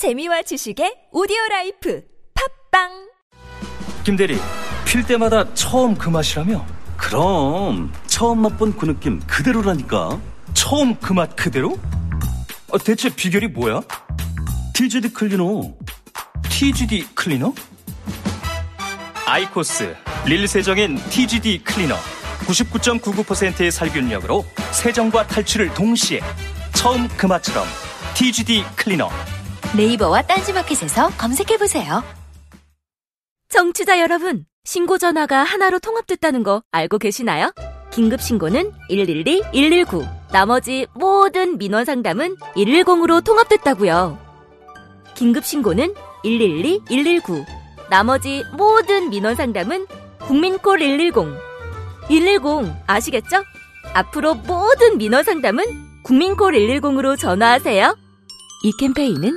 재미와 지식의 오디오 라이프 팟빵 김대리 필 때마다 처음 그 맛이라며? 그럼 처음 맛본 그 느낌 그대로라니까 처음 그 맛 그대로? 아, 대체 비결이 뭐야? TGD 클리너 TGD 클리너? 아이코스 릴 세정엔 TGD 클리너 99.99%의 살균력으로 세정과 탈출을 동시에 처음 그 맛처럼 TGD 클리너 네이버와 딴지마켓에서 검색해보세요. 청취자 여러분, 신고 전화가 하나로 통합됐다는 거 알고 계시나요? 긴급 신고는 112, 119. 나머지 모든 민원 상담은 110으로 통합됐다고요. 긴급 신고는 112, 119. 나머지 모든 민원 상담은 국민콜 110. 110 아시겠죠? 앞으로 모든 민원 상담은 국민콜 110으로 전화하세요. 이 캠페인은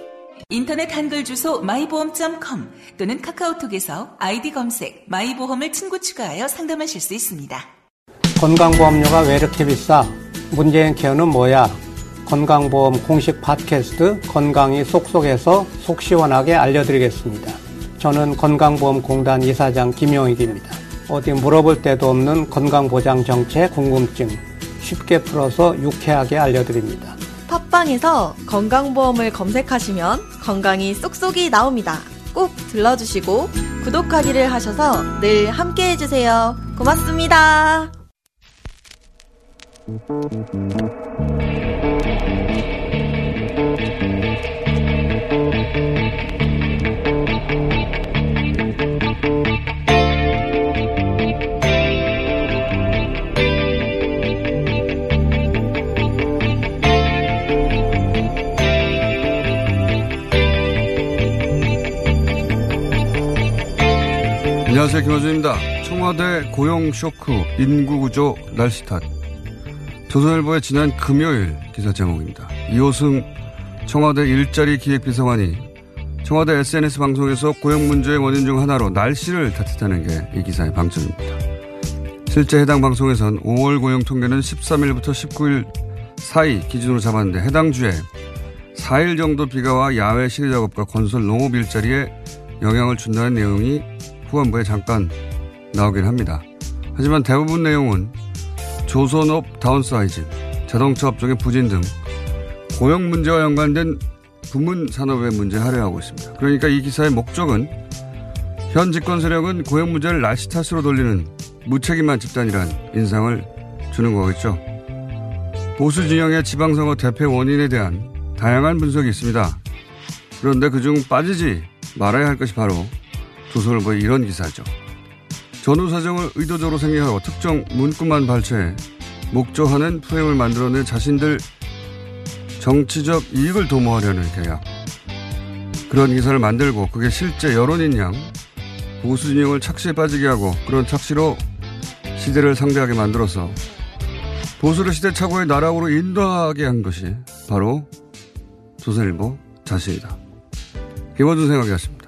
인터넷 한글 주소 마이보험.com 또는 카카오톡에서 아이디 검색 마이보험을 친구 추가하여 상담하실 수 있습니다. 건강보험료가 왜 이렇게 비싸? 문재인 케어는 뭐야? 건강보험 공식 팟캐스트 건강이 쏙쏙해서 속 시원하게 알려드리겠습니다. 저는 건강보험공단 이사장 김용익입니다. 어디 물어볼 데도 없는 건강보장 정책 궁금증 쉽게 풀어서 유쾌하게 알려드립니다. 팟빵에서 건강보험을 검색하시면 건강이 쏙쏙이 나옵니다. 꼭 들러주시고 구독하기를 하셔서 늘 함께 해주세요. 고맙습니다. 안녕하세요. 김호준입니다. 청와대 고용 쇼크, 인구구조, 날씨 탓. 조선일보의 지난 금요일 기사 제목입니다. 이호승 청와대 일자리 기획비서관이 청와대 SNS 방송에서 고용 문제의 원인 중 하나로 날씨를 탓했다는 게 이 기사의 방점입니다. 실제 해당 방송에선 5월 고용 통계는 13일부터 19일 사이 기준으로 잡았는데 해당 주에 4일 정도 비가 와 야외 시내 작업과 건설 농업 일자리에 영향을 준다는 내용이 후반부에 잠깐 나오긴 합니다. 하지만 대부분 내용은 조선업 downsize, 자동차 업종의 부진 등 고용 문제와 연관된 부문 산업의 문제 할애하고 있습니다. 그러니까 이 기사의 목적은 현 집권 세력은 고용 문제를 날씨 탓으로 돌리는 무책임한 집단이란 인상을 주는 거겠죠. 보수 진영의 지방선거 대패 원인에 대한 다양한 분석이 있습니다. 그런데 그중 빠지지 말아야 할 것이 바로 조선일보의 이런 기사죠. 전후 사정을 의도적으로 생략하고 특정 문구만 발췌해 목조하는 프레임을 만들어낸 자신들 정치적 이익을 도모하려는 계약. 그런 기사를 만들고 그게 실제 여론인 양 보수 진영을 착시에 빠지게 하고 그런 착시로 시대를 상대하게 만들어서 보수를 시대착오의 나락으로 인도하게 한 것이 바로 조선일보 자신이다. 김원준 생각이었습니다.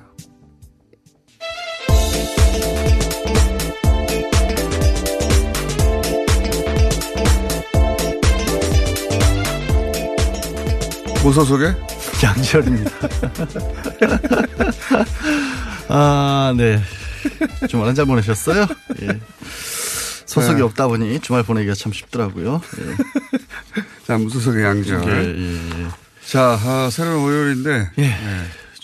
무소속의 양지열입니다. 아, 네. 주말 한 잘 보내셨어요? 예. 소속이 네. 없다 보니 주말 보내기가 참 쉽더라고요. 예. 자, 무소속의 양지열. 예, 예, 예. 자, 아, 새로운 월요일인데. 예. 예.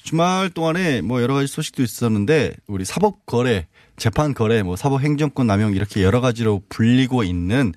주말 동안에 뭐 여러 가지 소식도 있었는데 우리 사법 거래 재판 거래, 뭐 사법 행정권 남용 이렇게 여러 가지로 불리고 있는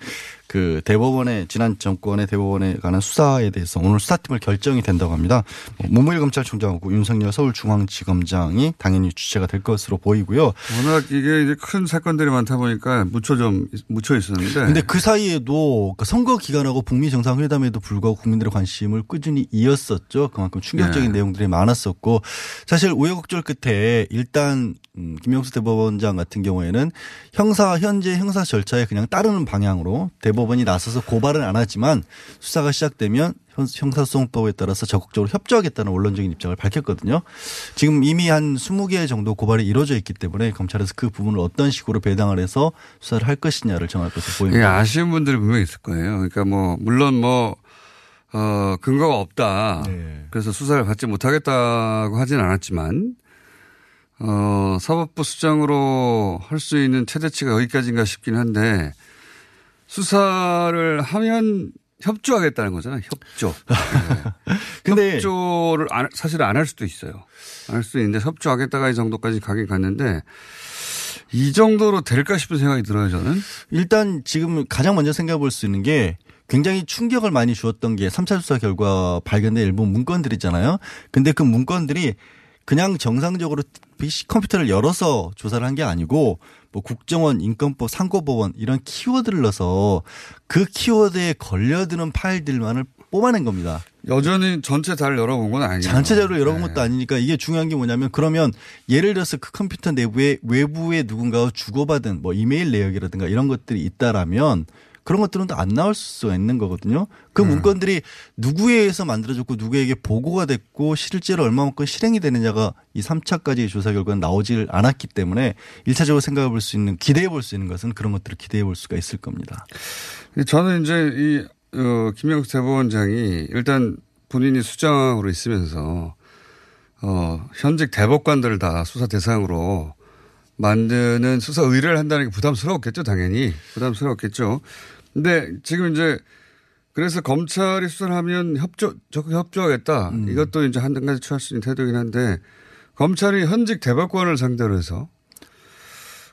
그 대법원의 지난 정권의 대법원에 관한 수사에 대해서 오늘 수사팀을 결정이 된다고 합니다. 뭐 문무일 검찰총장하고 윤석열 서울중앙지검장이 당연히 주체가 될 것으로 보이고요. 워낙 이게 이제 큰 사건들이 많다 보니까 묻혀 좀 묻혀 있었는데. 근데 그 사이에도 그 선거 기간하고 북미 정상회담에도 불구하고 국민들의 관심을 꾸준히 이었었죠. 그만큼 충격적인 네. 내용들이 많았었고 사실 우여곡절 끝에 일단 음, 김영수 대법원장 대법원장 같은 경우에는 형사 현재 형사 절차에 그냥 따르는 방향으로 대법 원이 나서서 고발은 안 하지만 수사가 시작되면 형- 형사소송법에 따라서 적극적으로 협조하겠다는 원론적인 입장을 밝혔거든요. 지금 이미 한 20개 정도 고발이 이루어져 있기 때문에 검찰에서 그 부분을 어떤 식으로 배당을 해서 수사를 할 것이냐를 정할 것으로 예, 보입니다. 아쉬운 분들이 분명히 있을 거예요. 그러니까 뭐, 물론 뭐, 어, 근거가 없다. 네. 그래서 수사를 받지 못하겠다고 하진 않았지만, 어, 사법부 수장으로 할 수 있는 최대치가 여기까지인가 싶긴 한데, 수사를 하면 협조하겠다는 거잖아요. 협조. 네. 근데 협조를 안, 사실 안 할 수도 있어요. 안 할 수도 있는데 협조하겠다가 이 정도까지 가긴 갔는데, 이 정도로 될까 싶은 생각이 들어요, 저는. 일단 지금 가장 먼저 생각해 볼 수 있는 게 굉장히 충격을 많이 주었던 게 3차 수사 결과 발견된 일부 문건들 있잖아요. 근데 그 문건들이 그냥 정상적으로 PC 컴퓨터를 열어서 조사를 한 게 아니고 뭐 국정원, 인권법, 상고법원 이런 키워드를 넣어서 그 키워드에 걸려드는 파일들만을 뽑아낸 겁니다. 여전히 전체 다를 열어본 건 아니에요. 전체적으로 열어본 네. 것도 아니니까 이게 중요한 게 뭐냐면 그러면 예를 들어서 그 컴퓨터 내부에 외부에 누군가와 주고받은 뭐 이메일 내역이라든가 이런 것들이 있다라면 그런 것들은 또 안 나올 수가 있는 거거든요. 그 문건들이 누구에 의해서 만들어졌고 누구에게 보고가 됐고 실제로 얼마만큼 실행이 되느냐가 이 3차까지의 조사 결과는 나오질 않았기 때문에 1차적으로 생각해 볼 수 있는 기대해 볼 수 있는 것은 그런 것들을 기대해 볼 수가 있을 겁니다. 저는 이제 이, 어, 김영수 대법원장이 일단 본인이 수장으로 있으면서, 어, 현직 대법관들을 다 수사 대상으로 만드는 수사 의뢰를 한다는 게 부담스러웠겠죠, 당연히. 부담스러웠겠죠. 근데 지금 이제 그래서 검찰이 수사를 하면 협조, 적극 협조하겠다. 음. 이것도 이제 한 가지 취할 수 있는 태도이긴 한데 검찰이 현직 대법관을 상대로 해서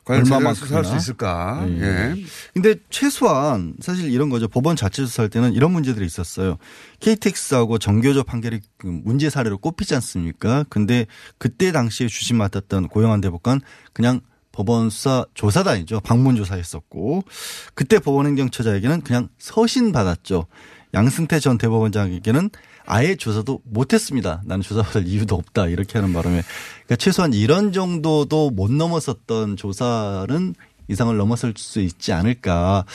과연 제대로 수사할 수? 있을까? 예. 예. 근데 최소한 사실 이런 거죠. 법원 자체 수사할 때는 이런 문제들이 있었어요. KTX하고 정교조 판결이 그 문제 사례로 꼽히지 않습니까? 근데 그때 당시에 주심 맡았던 고영한 대법관 그냥 법원 수사 조사단이죠. 방문 조사했었고 그때 법원행정처장에게는 그냥 서신 받았죠. 양승태 전 대법원장에게는 아예 조사도 못했습니다. 나는 조사받을 이유도 없다 이렇게 하는 바람에 그러니까 최소한 이런 정도도 못 넘었었던 조사는 이상을 넘어설 수 있지 않을까.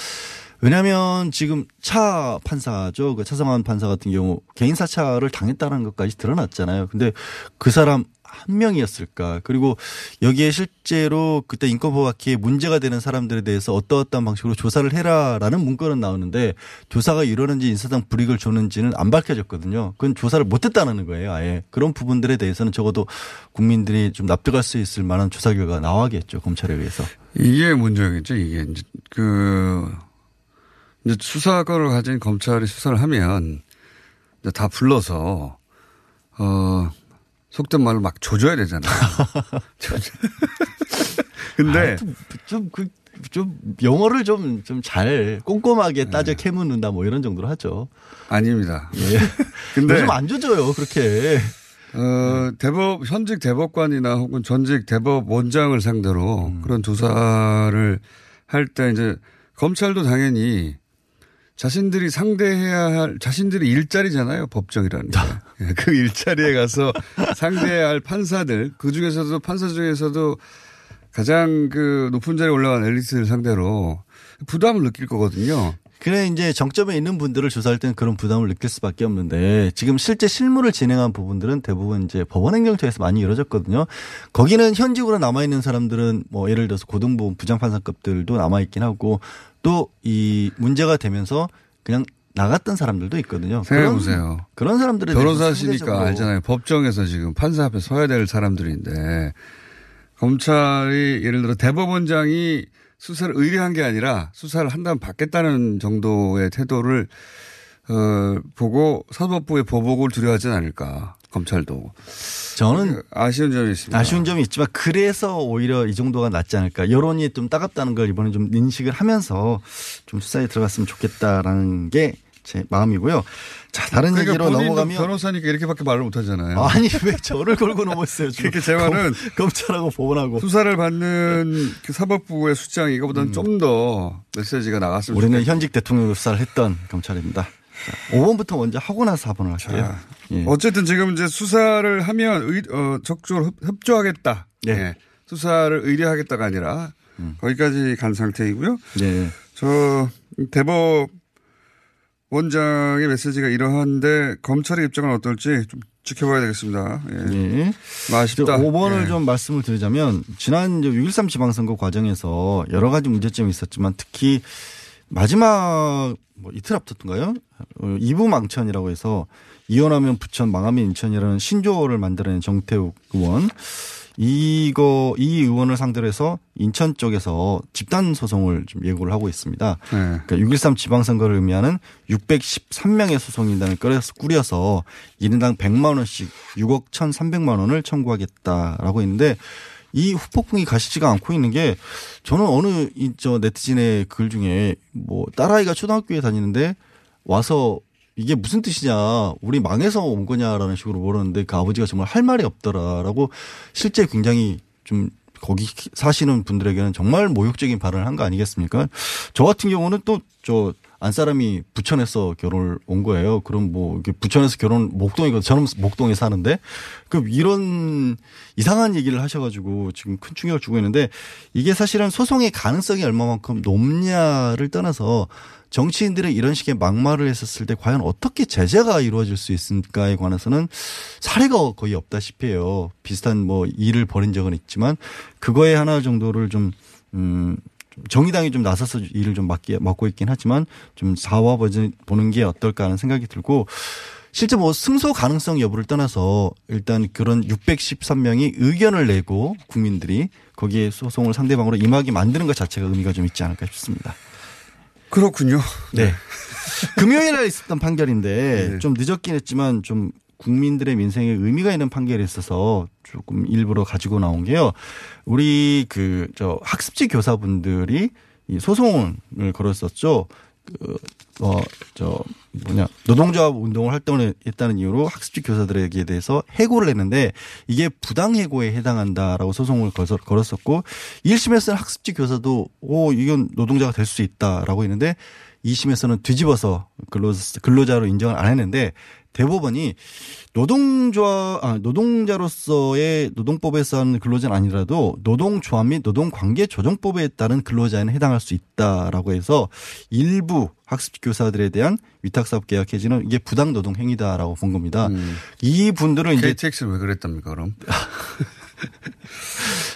왜냐하면 지금 차 판사죠. 그 차성환 판사 같은 경우 개인 사찰을 당했다는 것까지 드러났잖아요. 근데 그 사람 한 명이었을까. 그리고 여기에 실제로 그때 인권법학회에 문제가 되는 사람들에 대해서 어떠어떠한 방식으로 조사를 해라라는 문건은 나오는데 조사가 이러는지 인사상 불이익을 줬는지는 안 밝혀졌거든요. 그건 조사를 못했다는 거예요. 아예 그런 부분들에 대해서는 적어도 국민들이 좀 납득할 수 있을 만한 조사 결과가 나와야겠죠. 검찰에 의해서. 이게 문제겠죠. 이게 이제 그 이제 수사권을 가진 검찰이 수사를 하면 다 불러서 어 속된 말로 막 조져야 되잖아요. 근데 좀그좀 영어를 좀 좀 잘 꼼꼼하게 따져 캐묻는다 뭐 이런 정도로 하죠. 아닙니다. 예. 근데 요즘 안 조져요 그렇게. 어, 대법, 현직 대법관이나 혹은 전직 대법 원장을 상대로 그런 조사를 할 때 이제 검찰도 당연히 자신들이 상대해야 할, 자신들이 일자리잖아요. 법정이라는 게. 예, 그 일자리에 가서 상대해야 할 판사들, 그 중에서도 판사 중에서도 가장 그 높은 자리에 올라간 엘리트를 상대로 부담을 느낄 거거든요. 그래 이제 정점에 있는 분들을 조사할 때는 그런 부담을 느낄 수밖에 없는데 지금 실제 실무를 진행한 부분들은 대부분 이제 법원 행정처에서 많이 이루어졌거든요. 거기는 현직으로 남아 있는 사람들은 뭐 예를 들어서 고등부 부장판사급들도 남아 있긴 하고 또 이 문제가 되면서 그냥 나갔던 사람들도 있거든요. 생각해 그런- 보세요. 그런 사람들에 대해서 변호사시니까 알잖아요. 법정에서 지금 판사 앞에 서야 될 사람들인데 검찰이 예를 들어 대법원장이 수사를 의뢰한 게 아니라 수사를 한다면 받겠다는 정도의 태도를 어, 보고 사법부의 보복을 두려워하지 않을까 검찰도 저는 아쉬운 점이 있습니다. 아쉬운 점이 있지만 그래서 오히려 이 정도가 낫지 않을까. 여론이 좀 따갑다는 걸 이번에 좀 인식을 하면서 좀 수사에 들어갔으면 좋겠다라는 게 제 마음이고요. 자, 다른 그러니까 얘기로 넘어가면 변호사니까 이렇게밖 말을 못하잖아요. 아니 왜 저를 걸고 넘었어요? 지금. 그러니까 제 말은 검, 검찰하고 법원하고 수사를 받는 그 사법부의 수장 이거보다는 좀더 메시지가 나갔으면 우리는 좋겠다. 현직 대통령 수사를 했던 검찰입니다. 자, 5번부터 먼저 하고 나서 4번을 할게요. 예. 어쨌든 지금 이제 수사를 하면 의, 어, 적극적으로 협- 협조하겠다. 네. 예. 수사를 의뢰하겠다가 아니라 음. 거기까지 간 상태이고요. 네. 저 대법 원장의 메시지가 이러한데 검찰의 입장은 어떨지 좀 지켜봐야 되겠습니다. 예. 네. 아쉽다. 5번을 예. 좀 말씀을 드리자면 지난 6.13 지방선거 과정에서 여러 가지 문제점이 있었지만 특히 마지막 뭐 이틀 앞뒀던가요? 어, 이부망천이라고 해서 이혼하면 부천 망하면 인천이라는 신조어를 만들어낸 정태욱 의원. 이거 이 의원을 상대로 해서 인천 쪽에서 집단 소송을 좀 예고를 하고 있습니다. 네. 그러니까 6.13 지방선거를 의미하는 613명의 소송인단을 꾸려서 1인당 100만 원씩 6억 1,300만 원을 청구하겠다라고 했는데 이 후폭풍이 가시지가 않고 있는 게 저는 어느 이 저 네티즌의 글 중에 뭐 딸아이가 초등학교에 다니는데 와서 이게 무슨 뜻이냐, 우리 망해서 온 거냐라는 식으로 물었는데 그 아버지가 정말 할 말이 없더라라고 실제 굉장히 좀 거기 사시는 분들에게는 정말 모욕적인 발언을 한 거 아니겠습니까? 저 같은 경우는 또 저 안 사람이 부천에서 결혼을 온 거예요. 그럼 뭐 이게 부천에서 결혼 목동이거든. 저는 목동에 사는데 그 이런 이상한 얘기를 하셔가지고 지금 큰 충격을 주고 있는데 이게 사실은 소송의 가능성이 얼마만큼 높냐를 떠나서 정치인들이 이런 식의 막말을 했었을 때 과연 어떻게 제재가 이루어질 수 있을까에 관해서는 사례가 거의 없다시피 해요. 비슷한 뭐 일을 벌인 적은 있지만 그거에 하나 정도를 좀, 음, 정의당이 좀 나서서 일을 좀 맡기, 맡고 있긴 하지만 좀 사와 보는 게 어떨까 하는 생각이 들고 실제 뭐 승소 가능성 여부를 떠나서 일단 그런 613명이 의견을 내고 국민들이 거기에 소송을 상대방으로 임하게 만드는 것 자체가 의미가 좀 있지 않을까 싶습니다. 그렇군요. 네. 금요일 날 있었던 판결인데 네. 좀 늦었긴 했지만 좀 국민들의 민생에 의미가 있는 판결이 있어서 조금 일부러 가지고 나온 게요. 우리 그 저 학습지 교사분들이 이 소송을 걸었었죠. 그, 어, 저, 뭐냐, 노동조합 운동을 활동을 했다는 이유로 학습지 교사들에게 대해서 해고를 했는데 이게 부당 해고에 해당한다라고 소송을 걸었- 걸었었고 1심에서는 학습지 교사도 오, 이건 노동자가 될 수 있다라고 했는데 2심에서는 뒤집어서 근로자, 근로자로 인정을 안 했는데 대법원이 노동조합, 아, 노동자로서의 노동법에서 하는 근로자는 아니라도 노동조합 및 노동관계 조정법에 따른 근로자에는 해당할 수 있다라고 해서 일부 학습 교사들에 대한 위탁사업 계약 해지는 이게 부당 노동 행위다라고 본 겁니다. 이 분들은 이제 KTX 왜 그랬답니까, 그럼?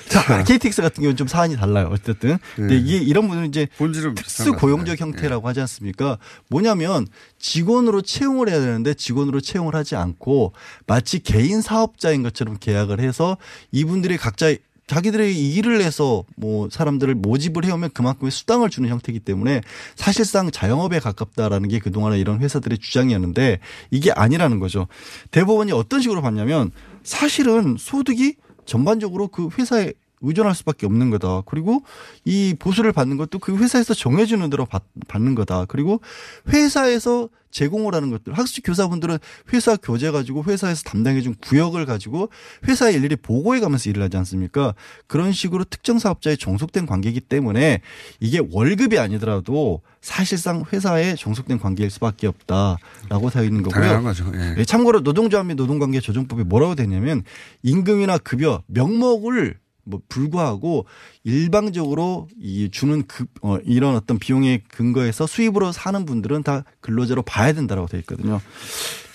자, KTX 같은 경우는 좀 사안이 달라요. 어쨌든. 근데 네. 이게 이런 분은 이제 본질은 특수 고용적 형태라고 하지 않습니까? 뭐냐면 직원으로 채용을 해야 되는데 직원으로 채용을 하지 않고 마치 개인 사업자인 것처럼 계약을 해서 이분들이 각자 자기들의 이 일을 해서 뭐 사람들을 모집을 해오면 그만큼의 수당을 주는 형태이기 때문에 사실상 자영업에 가깝다라는 게 그동안의 이런 회사들의 주장이었는데 이게 아니라는 거죠. 대법원이 어떤 식으로 봤냐면 사실은 소득이 전반적으로 그 회사에 의존할 수밖에 없는 거다. 그리고 이 보수를 받는 것도 그 회사에서 정해주는 대로 받, 받는 거다. 그리고 회사에서 제공을 하는 것들. 학습 교사분들은 회사 교재 가지고 회사에서 담당해준 구역을 가지고 회사에 일일이 보고해 가면서 일을 하지 않습니까? 그런 식으로 특정 사업자에 종속된 관계이기 때문에 이게 월급이 아니더라도 사실상 회사에 종속된 관계일 수밖에 없다라고 되어 있는 거고요. 당연한 거죠. 예. 네, 참고로 노동조합 및 노동관계 조정법이 뭐라고 되냐면 임금이나 급여 명목을 뭐 불구하고 일방적으로 이 주는 급 어, 이런 어떤 비용에 근거해서 수입으로 사는 분들은 다 근로자로 봐야 된다라고 돼 있거든요.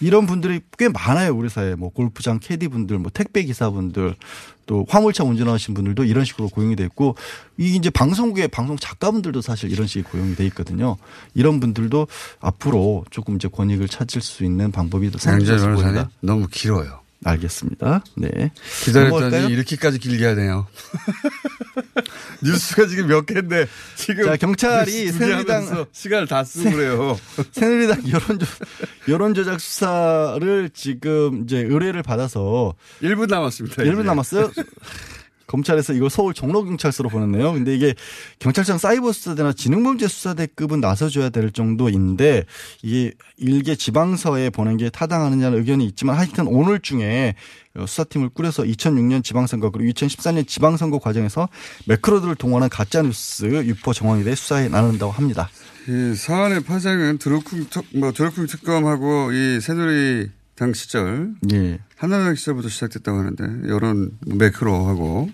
이런 분들이 꽤 많아요 우리 사회에 뭐 골프장 캐디 분들, 뭐 택배 기사 분들, 또 화물차 운전하시는 분들도 이런 식으로 고용이 돼 있고 이 이제 방송국의 방송 작가분들도 사실 이런 식의 고용이 돼 있거든요. 이런 분들도 앞으로 조금 이제 권익을 찾을 수 있는 방법이 더 생길 수 보인다. 너무 길어요. 알겠습니다. 네. 기다렸더니? 이렇게까지 길게 하네요. 뉴스가 지금 몇 개인데 지금 자, 경찰이 새누리당- 시간을 다 쓰고 그래요. 새누리당 여론조, 여론조작 수사를 지금 이제 의뢰를 받아서 1분 남았습니다. 1분 이제. 남았어요? 검찰에서 이걸 서울 종로경찰서로 보냈네요. 근데 이게 경찰청 사이버수사대나 지능범죄수사대급은 나서줘야 될 정도인데 이게 일개 지방서에 보낸 게 타당하느냐는 의견이 있지만 하여튼 오늘 중에 수사팀을 꾸려서 2006년 지방선거 그리고 2014년 지방선거 과정에서 매크로들을 동원한 가짜뉴스 유포 정황에 대해 수사해 나눈다고 합니다. 이 사안의 파장은 특, 뭐 특검하고 이 새누리 당 시절. 예. 한나라당 시절부터 시작됐다고 하는데 여론 매크로하고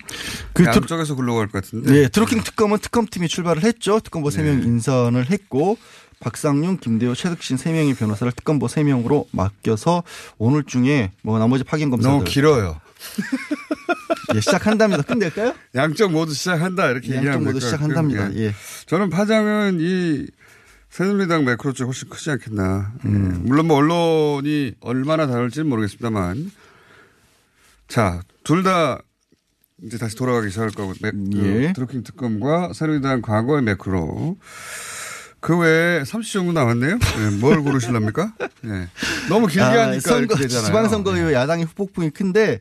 그그 양쪽에서 굴러갈 것 같은데. 네, 드루킹 특검은 특검팀이 출발을 했죠. 특검보 명 네. 인선을 했고 박상윤, 김대호, 최득신 세 명의 변호사를 특검보 세 명으로 맡겨서 오늘 중에 뭐 나머지 파견 검사들 너무 길어요. 예, 시작한답니다. 끝낼까요? 양쪽 모두 시작한다 이렇게 양쪽 얘기하면 모두 시작한답니다. 같고요. 예. 저는 파장은 이 새누리당 매크로 쪽 훨씬 크지 않겠나. 예. 음. 물론 뭐 언론이 얼마나 다를지는 모르겠습니다만 자, 둘 다 이제 다시 돌아가기 시작할 거고 매, 그 예. 드루킹 특검과 새누리당 과거의 매크로 그 외에 30 정도 남았네요. 예, 뭘 고르실랍니까? 예. 너무 길게 아, 하니까 선거, 되잖아요. 예. 지방선거의 야당의 후폭풍이 큰데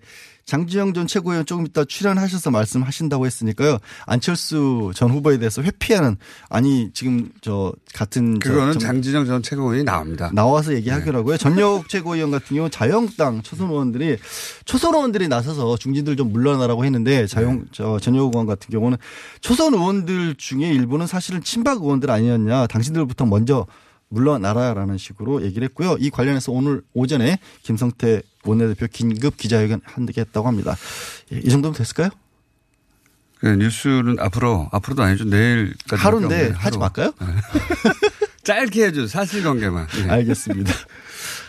장지영 전 최고위원 조금 이따 출연하셔서 말씀하신다고 했으니까요. 안철수 전 후보에 대해서 회피하는 아니 지금 저 같은 저 그거는 정- 장진영 전 최고위원이 나옵니다. 나와서 얘기하기로 하고요. 전역 최고위원 같은 경우 자유한국당 초선 의원들이 초선 의원들이 나서서 중진들 좀 물러나라고 했는데 자용 저 전역 의원 같은 경우는 초선 의원들 중에 일부는 사실은 친박 의원들 아니었냐. 당신들부터 먼저 물러나라라는 식으로 얘기를 했고요. 이 관련해서 오늘 오전에 김성태 원내대표 긴급 기자회견 하겠다고 합니다. 예, 이 정도면 됐을까요? 그 뉴스는 앞으로 앞으로도 아니죠 내일까지 하루인데 하지 말까요? 짧게 해줘 사실관계만. 예. 알겠습니다.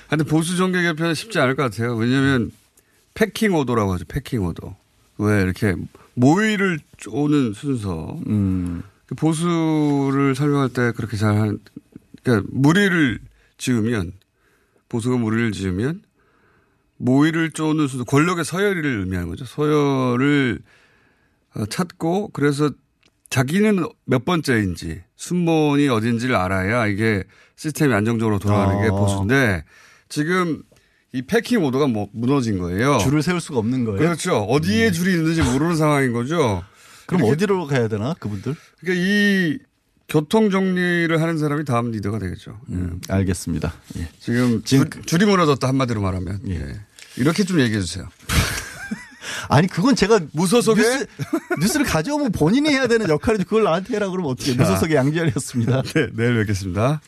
근데 보수 정계 개편은 쉽지 않을 것 같아요. 왜냐하면 패킹 오도라고 하죠. 패킹 오도. 왜 이렇게 모의를 오는 순서. 음. 그 보수를 설명할 때 그렇게 잘 한, 그러니까 무리를 지으면 보수가 무리를 지으면 모의를 쪼는 순서, 권력의 서열을 의미하는 거죠. 서열을 어, 찾고 그래서 자기는 몇 번째인지 순번이 어딘지를 알아야 이게 시스템이 안정적으로 돌아가는 게 아. 보수인데 지금 이 패킹 오더가 뭐 무너진 거예요. 줄을 세울 수가 없는 거예요. 그렇죠. 어디에 줄이 있는지 모르는 상황인 거죠. 그럼 어디로 가야 되나 그분들? 그러니까 이 교통 정리를 하는 사람이 다음 리더가 되겠죠. 음, 알겠습니다. 예. 지금 줄, 줄이 무너졌다 한마디로 말하면 예. 이렇게 좀 얘기해 주세요. 아니 그건 제가 무소속에 뉴스, 뉴스 를 가져오면 본인이 해야 되는 역할이지 그걸 나한테 해라 그러면 어떻게 무소속의 양지열이었습니다. 네, 내일 뵙겠습니다.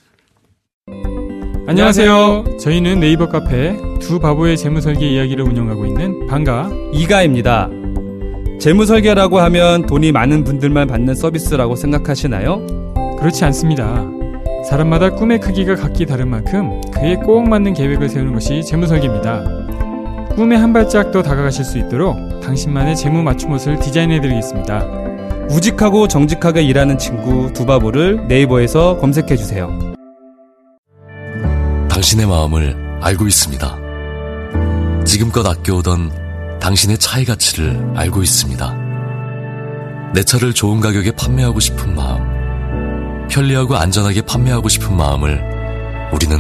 안녕하세요. 저희는 네이버 카페 두 바보의 재무설계 이야기를 운영하고 있는 방가 이가입니다. 재무설계라고 하면 돈이 많은 분들만 받는 서비스라고 생각하시나요? 그렇지 않습니다. 사람마다 꿈의 크기가 각기 다른 만큼 그에 꼭 맞는 계획을 세우는 것이 재무 설계입니다. 꿈에 한 발짝 더 다가가실 수 있도록 당신만의 재무 맞춤 옷을 디자인해 드리겠습니다. 우직하고 정직하게 일하는 친구 두바보를 네이버에서 검색해 주세요. 당신의 마음을 알고 있습니다. 지금껏 아껴오던 당신의 차의 가치를 알고 있습니다. 내 차를 좋은 가격에 판매하고 싶은 마음, 편리하고 안전하게 판매하고 싶은 마음을 우리는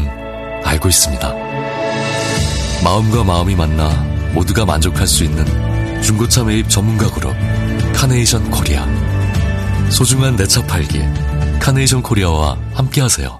알고 있습니다. 마음과 마음이 만나 모두가 만족할 수 있는 중고차 매입 전문가 그룹 카네이션 코리아. 소중한 내 차 팔기 카네이션 코리아와 함께하세요.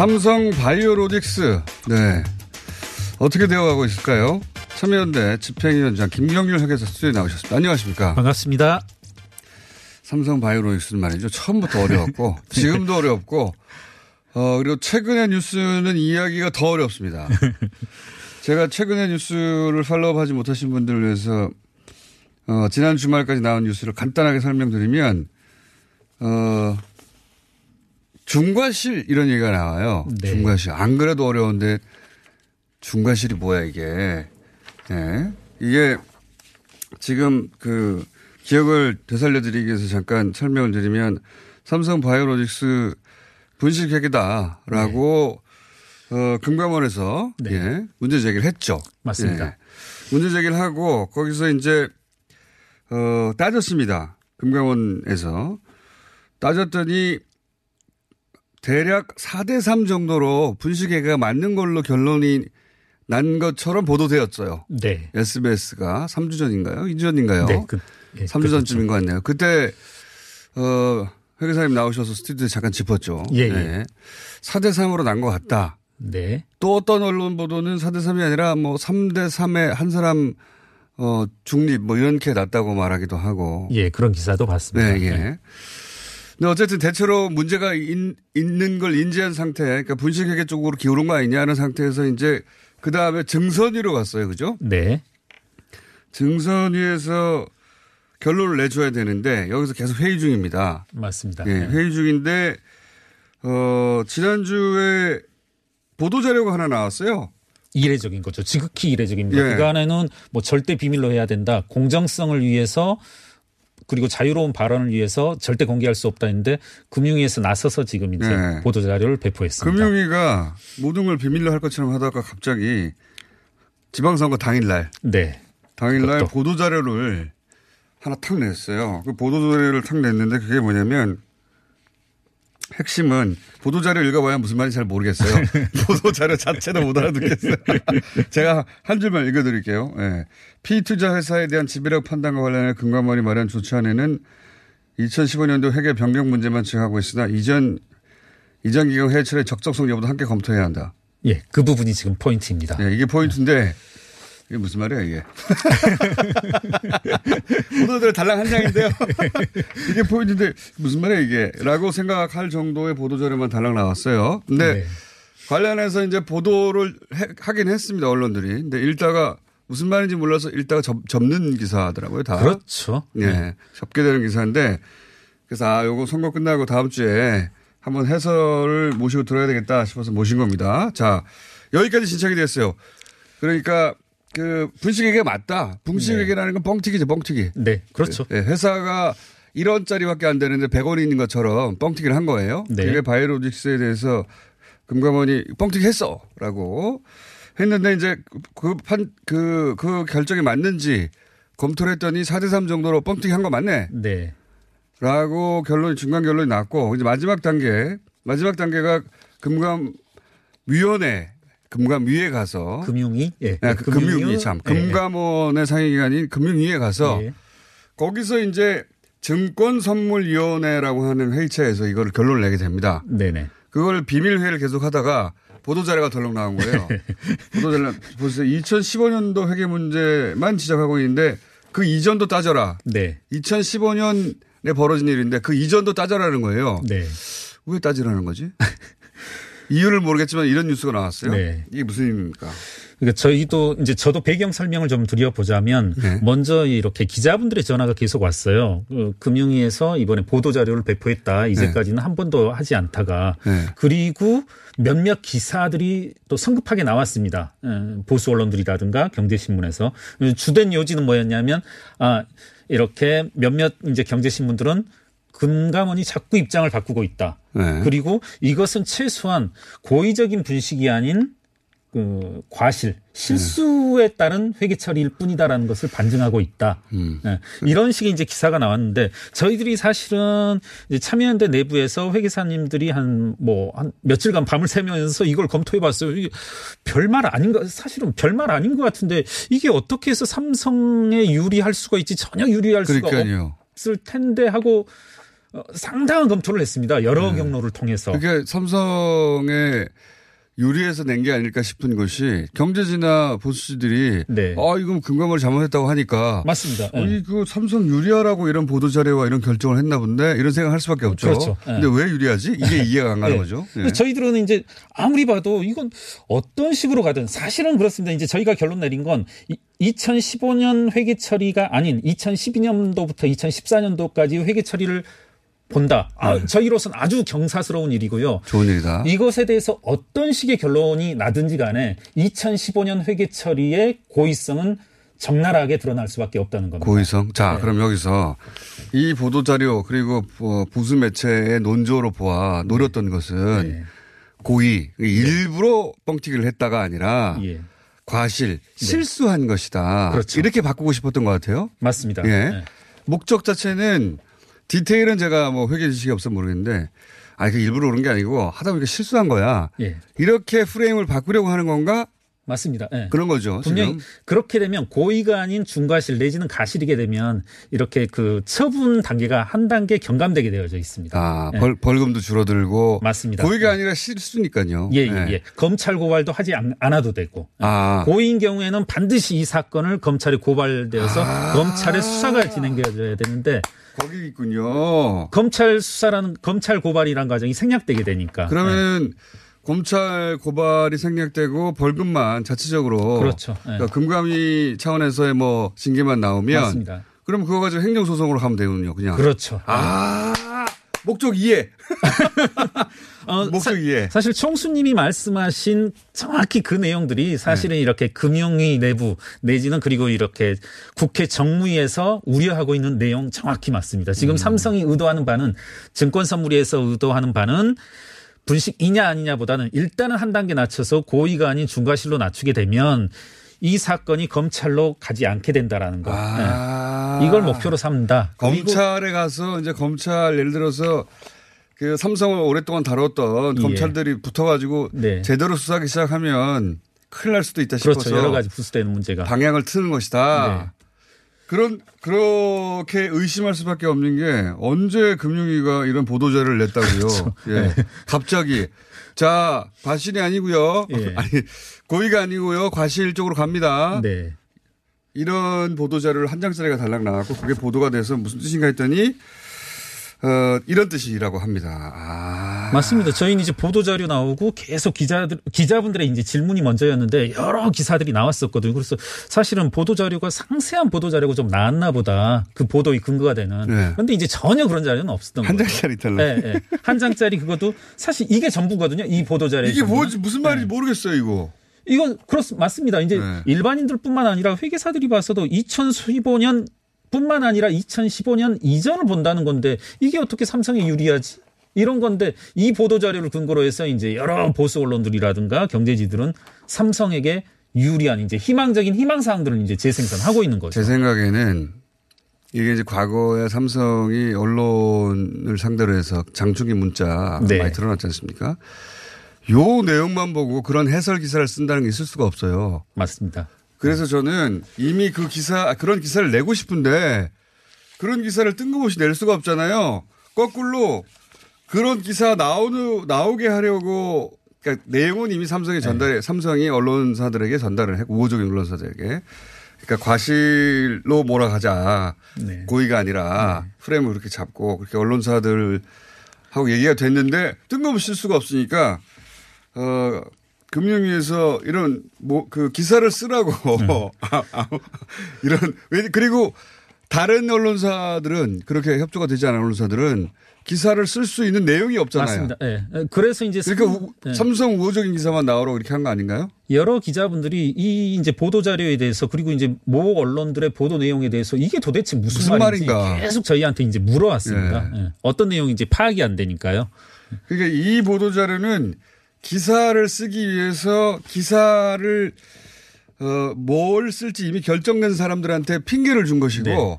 삼성 바이오로직스. 네. 어떻게 되어가고 있을까요? 참여연대 집행위원장 김경률 회계사 스튜디오에 나오셨습니다. 안녕하십니까? 반갑습니다. 삼성 바이오로직스는 말이죠. 처음부터 어려웠고, 지금도 어렵고, 어, 그리고 최근의 뉴스는 이야기가 더 어렵습니다. 제가 최근의 뉴스를 팔로우 하지 못하신 분들을 위해서, 어, 지난 주말까지 나온 뉴스를 간단하게 설명드리면, 어, 중과실 이런 얘기가 나와요. 네. 중과실. 안 그래도 어려운데 중과실이 뭐야 이게. 예. 이게 지금 그 기억을 되살려드리기 위해서 잠깐 설명을 드리면 삼성 바이오로직스 분식 회계다라고 어, 금감원에서 예, 문제 제기를 했죠. 맞습니다. 예. 문제 제기를 하고 거기서 이제 어, 따졌습니다. 금감원에서 따졌더니 대략 4대3 정도로 분식회계가 맞는 걸로 결론이 난 것처럼 보도되었어요. 네. SBS가 3주 전인가요? 2주 전인가요? 네, 그, 예, 3주 전쯤인 것 같네요. 그때, 어, 회계사님 나오셔서 스튜디오에 잠깐 짚었죠. 예, 예. 네. 4대3으로 난 것 같다. 네. 또 어떤 언론 보도는 4대3이 아니라 뭐 3대3에 한 사람, 어, 중립 뭐 이렇게 났다고 말하기도 하고. 예, 그런 기사도 봤습니다. 네, 예. 근데 어쨌든 대체로 문제가 인- 있는 걸 인지한 상태, 그러니까 분식회계 쪽으로 기울은 거 아니냐는 상태에서 이제 그 다음에 증선위로 갔어요. 그죠? 네. 증선위에서 결론을 내줘야 되는데 여기서 계속 회의 중입니다. 맞습니다. 예, 네. 회의 중인데, 어, 지난주에 보도자료가 하나 나왔어요. 이례적인 거죠. 지극히 이례적입니다. 예. 그간에는 뭐 절대 비밀로 해야 된다. 공정성을 위해서 그리고 자유로운 발언을 위해서 절대 공개할 수 없다 했는데 금융위에서 나서서 지금 이제 예. 보도 자료를 배포했습니다. 금융위가 모든 걸 비밀로 할 것처럼 하다가 갑자기 지방선거 당일날. 네. 당일날 그것도. 보도 자료를 하나 탁 냈어요. 그 보도 자료를 탁 냈는데 그게 뭐냐면 핵심은 보도자료 읽어봐야 무슨 말인지 잘 모르겠어요. 보도자료 자체도 못 알아듣겠어요. 제가 한 줄만 읽어드릴게요. 예. 피투자 회사에 대한 지배력 판단과 관련해 금감원이 마련 조치안에는 2015년도 회계 변경 문제만 지적하고 있으나 이전 이전 기금 해체의 적정성 여부도 함께 검토해야 한다. 예, 그 부분이 지금 포인트입니다. 네, 이게 포인트인데 이게 무슨 말이야 이게? 보도자료 달랑 한 장인데요. 이게 포인트인데 무슨 말이야 이게? 라고 생각할 정도의 보도 자료만 달랑 나왔어요. 근데 네. 관련해서 이제 보도를 해- 하긴 했습니다 언론들이. 근데 읽다가 무슨 말인지 몰라서 읽다가 접, 접는 기사더라고요 다. 그렇죠. 예, 접게 되는 기사인데 그래서 아 요거 선거 끝나고 다음 주에 한번 해설을 모시고 들어야 되겠다 싶어서 모신 겁니다. 자 여기까지 진척이 됐어요. 그러니까 그 분식회계 맞다. 분식회계라는 건 뻥튀기죠, 뻥튀기. 네, 그렇죠. 예, 회사가 1원짜리밖에 안 되는데 100원이 있는 것처럼 뻥튀기를 한 거예요. 네. 그게 바이오로직스에 대해서 금감원이 뻥튀기 했어. 라고 했는데 이제 그 판, 그, 그 결정이 맞는지 검토를 했더니 4대 3 정도로 뻥튀기 한 거 맞네. 네. 라고 결론이, 중간 결론이 났고 이제 마지막 단계, 마지막 단계가 금감 위원회, 금감위에 가서 금융위? 예. 네, 그 금융위 참. 예, 예. 금감원의 상임기관인 금융위에 가서 예. 거기서 이제 증권선물위원회라고 하는 회의체에서 이거를 결론을 내게 됩니다. 네네. 그걸 비밀회의를 계속 하다가 보도자료가 덜렁 나온 거예요. 보도자료 보세요. 2015년도 회계 문제만 지적하고 있는데 그 이전도 따져라. 네. 2015년에 벌어진 일인데 그 이전도 따져라는 거예요. 네. 왜 따지라는 거지? 이유를 모르겠지만 이런 뉴스가 나왔어요. 네. 이게 무슨 의미입니까? 그러니까 저희도 이제 저도 배경 설명을 좀 드려보자면 네. 먼저 이렇게 기자분들의 전화가 계속 왔어요. 그 금융위에서 이번에 보도 자료를 배포했다. 이제까지는 한 번도 하지 않다가 네. 그리고 몇몇 기사들이 또 성급하게 나왔습니다. 어, 보수 언론들이라든가 경제신문에서 주된 요지는 뭐였냐면 아 이렇게 몇몇 이제 경제신문들은 금감원이 자꾸 입장을 바꾸고 있다. 네. 그리고 이것은 최소한 고의적인 분식이 아닌 그 과실 실수에 따른 회계 처리일 뿐이다라는 것을 반증하고 있다. 음. 예, 이런 식의 이제 기사가 나왔는데 저희들이 사실은 참여연대 내부에서 회계사님들이 한 뭐 한 며칠간 밤을 새면서 이걸 검토해봤어요. 이게 별말 아닌가 사실은 별말 아닌 것 같은데 이게 어떻게 해서 삼성에 유리할 수가 있지 전혀 유리할 수가 그러니까요. 없을 텐데 하고 어, 상당한 검토를 했습니다. 여러 경로를 통해서. 그게 삼성의 유리해서 낸 게 아닐까 싶은 것이 경제지나 보수지들이 네. 아 이건 금감원을 잘못했다고 하니까 맞습니다. 예. 아니 그 삼성 유리하라고 이런 보도 자료와 이런 결정을 했나 본데 이런 생각할 수밖에 없죠. 그렇죠. 예. 근데 왜 유리하지? 이게 이해가 안 가는 예. 거죠. 저희들은 이제 아무리 봐도 이건 어떤 식으로 가든 사실은 그렇습니다. 이제 저희가 결론 내린 건 2015년 회계 처리가 아닌 2012년도부터 2014년도까지 회계 처리를 본다. 아, 저희로서는 아주 경사스러운 일이고요. 좋은 일이다. 이것에 대해서 어떤 식의 결론이 나든지 간에 2015년 회계 처리의 고의성은 적나라하게 드러날 수밖에 없다는 겁니다. 고의성. 자, 네. 그럼 여기서 이 보도 자료 그리고 어, 보수 매체의 논조로 보아 노렸던 네. 것은 고의 일부러 뻥튀기를 했다가 아니라 예. 과실 실수한 것이다. 그렇죠. 이렇게 바꾸고 싶었던 것 같아요. 맞습니다. 예. 네. 목적 자체는 디테일은 제가 뭐 회계 지식이 없어 모르겠는데 아, 그 일부러 그런 게 아니고 하다 보니까 실수한 거야. 예. 이렇게 프레임을 바꾸려고 하는 건가? 맞습니다. 예. 그런 거죠. 분명히 지금. 그렇게 되면 고의가 아닌 중과실 내지는 가실이게 되면 이렇게 그 처분 단계가 한 단계 경감되게 되어져 있습니다. 아, 예. 벌, 벌금도 줄어들고. 맞습니다. 고의가 아니라 실수니까요. 예, 예, 네. 예. 검찰 고발도 하지 않, 않아도 되고. 아. 고의인 경우에는 반드시 이 사건을 검찰에 고발되어서 아. 검찰의 수사가 진행되어야 되는데 거기 있군요. 검찰 수사라는 검찰 고발이란 과정이 생략되게 되니까. 그러면 검찰 고발이 생략되고 벌금만 자체적으로 그렇죠. 예. 그러니까 금감위 차원에서의 뭐 징계만 나오면 맞습니다. 그럼 그거 가지고 행정 소송으로 가면 되군요. 그냥. 그렇죠. 아 목적 이해. 어, 목적 이해. 사실 총수님이 말씀하신 정확히 그 내용들이 사실은 네. 이렇게 금융위 내부 내지는 그리고 이렇게 국회 정무위에서 우려하고 있는 내용 정확히 맞습니다. 음. 지금 삼성이 의도하는 바는 증권 선물위에서 의도하는 바는 분식이냐 아니냐보다는 일단은 한 단계 낮춰서 고의가 아닌 중과실로 낮추게 되면 이 사건이 검찰로 가지 않게 된다라는 거. 아. 네. 이걸 목표로 삼는다. 검찰에 가서 이제 검찰 예를 들어서 그 삼성을 오랫동안 다뤘던 예. 검찰들이 붙어가지고 네. 제대로 수사하기 시작하면 큰일 날 수도 있다 그렇죠. 싶어서 여러 가지 부수되는 문제가. 방향을 트는 것이다. 네. 그런 그렇게 의심할 수밖에 없는 게 언제 금융위가 이런 보도자를 냈다고요. 그렇죠. 예. 네. 갑자기 자 과실이 아니고요. 예. 아니 고의가 아니고요. 과실 쪽으로 갑니다. 네. 이런 보도자료를 한 장짜리가 달랑 나왔고 그게 보도가 돼서 무슨 뜻인가 했더니 어, 이런 뜻이라고 합니다. 아. 맞습니다. 저희는 이제 보도자료 나오고 계속 기자들, 기자분들의 이제 질문이 먼저였는데 여러 기사들이 나왔었거든요. 그래서 사실은 보도자료가 상세한 보도자료가 좀 나왔나 보다. 그 보도의 근거가 되는. 네. 그런데 이제 전혀 그런 자료는 없었던 한 거예요. 장짜리 달랑. 네, 네. 한 장짜리 그것도 사실 이게 전부거든요. 이 보도자료에. 이게 뭐지 무슨 말인지 모르겠어요 이거. 이건 그렇 맞습니다. 이제 네. 일반인들뿐만 아니라 회계사들이 봐서도 2015년 뿐만 아니라 2015년 이전을 본다는 건데 이게 어떻게 삼성에 유리하지? 이런 건데 이 보도 자료를 근거로 해서 이제 여러 보수 언론들이라든가 경제지들은 삼성에게 유리한 이제 희망적인 희망 사항들을 이제 재생산하고 있는 거죠. 제 생각에는 이게 이제 과거에 삼성이 언론을 상대로 해서 장충기 문자 네. 많이 드러났지 않습니까? 요 내용만 보고 그런 해설 기사를 쓴다는 게 있을 수가 없어요. 맞습니다. 그래서 저는 이미 그 기사, 그런 기사를 내고 싶은데 그런 기사를 뜬금없이 낼 수가 없잖아요. 거꾸로 그런 기사 나오는, 나오게 하려고 그러니까 내용은 이미 삼성에 전달해, 삼성이 언론사들에게 전달을 했고, 우호적인 언론사들에게. 그러니까 과실로 몰아가자. 네. 고의가 아니라 프레임을 그렇게 잡고 그렇게 언론사들 하고 얘기가 됐는데 뜬금없이 쓸 수가 없으니까 어, 금융위에서 이런 뭐 그 기사를 쓰라고 아, 아, 이런 왜 그리고 다른 언론사들은 그렇게 협조가 되지 않은 언론사들은 기사를 쓸 수 있는 내용이 없잖아요. 맞습니다. 예. 그래서 이제 그러니까 삼- 우- 예. 삼성 우호적인 기사만 나오라고 이렇게 한 거 아닌가요? 여러 기자분들이 이 이제 보도 자료에 대해서 그리고 이제 모 언론들의 보도 내용에 대해서 이게 도대체 무슨, 무슨 말인가. 계속 저희한테 이제 물어왔습니다. 예. 어떤 내용인지 파악이 안 되니까요. 그러니까 이 보도 자료는 기사를 쓰기 위해서 기사를 어, 뭘 쓸지 이미 결정된 사람들한테 핑계를 준 것이고 네.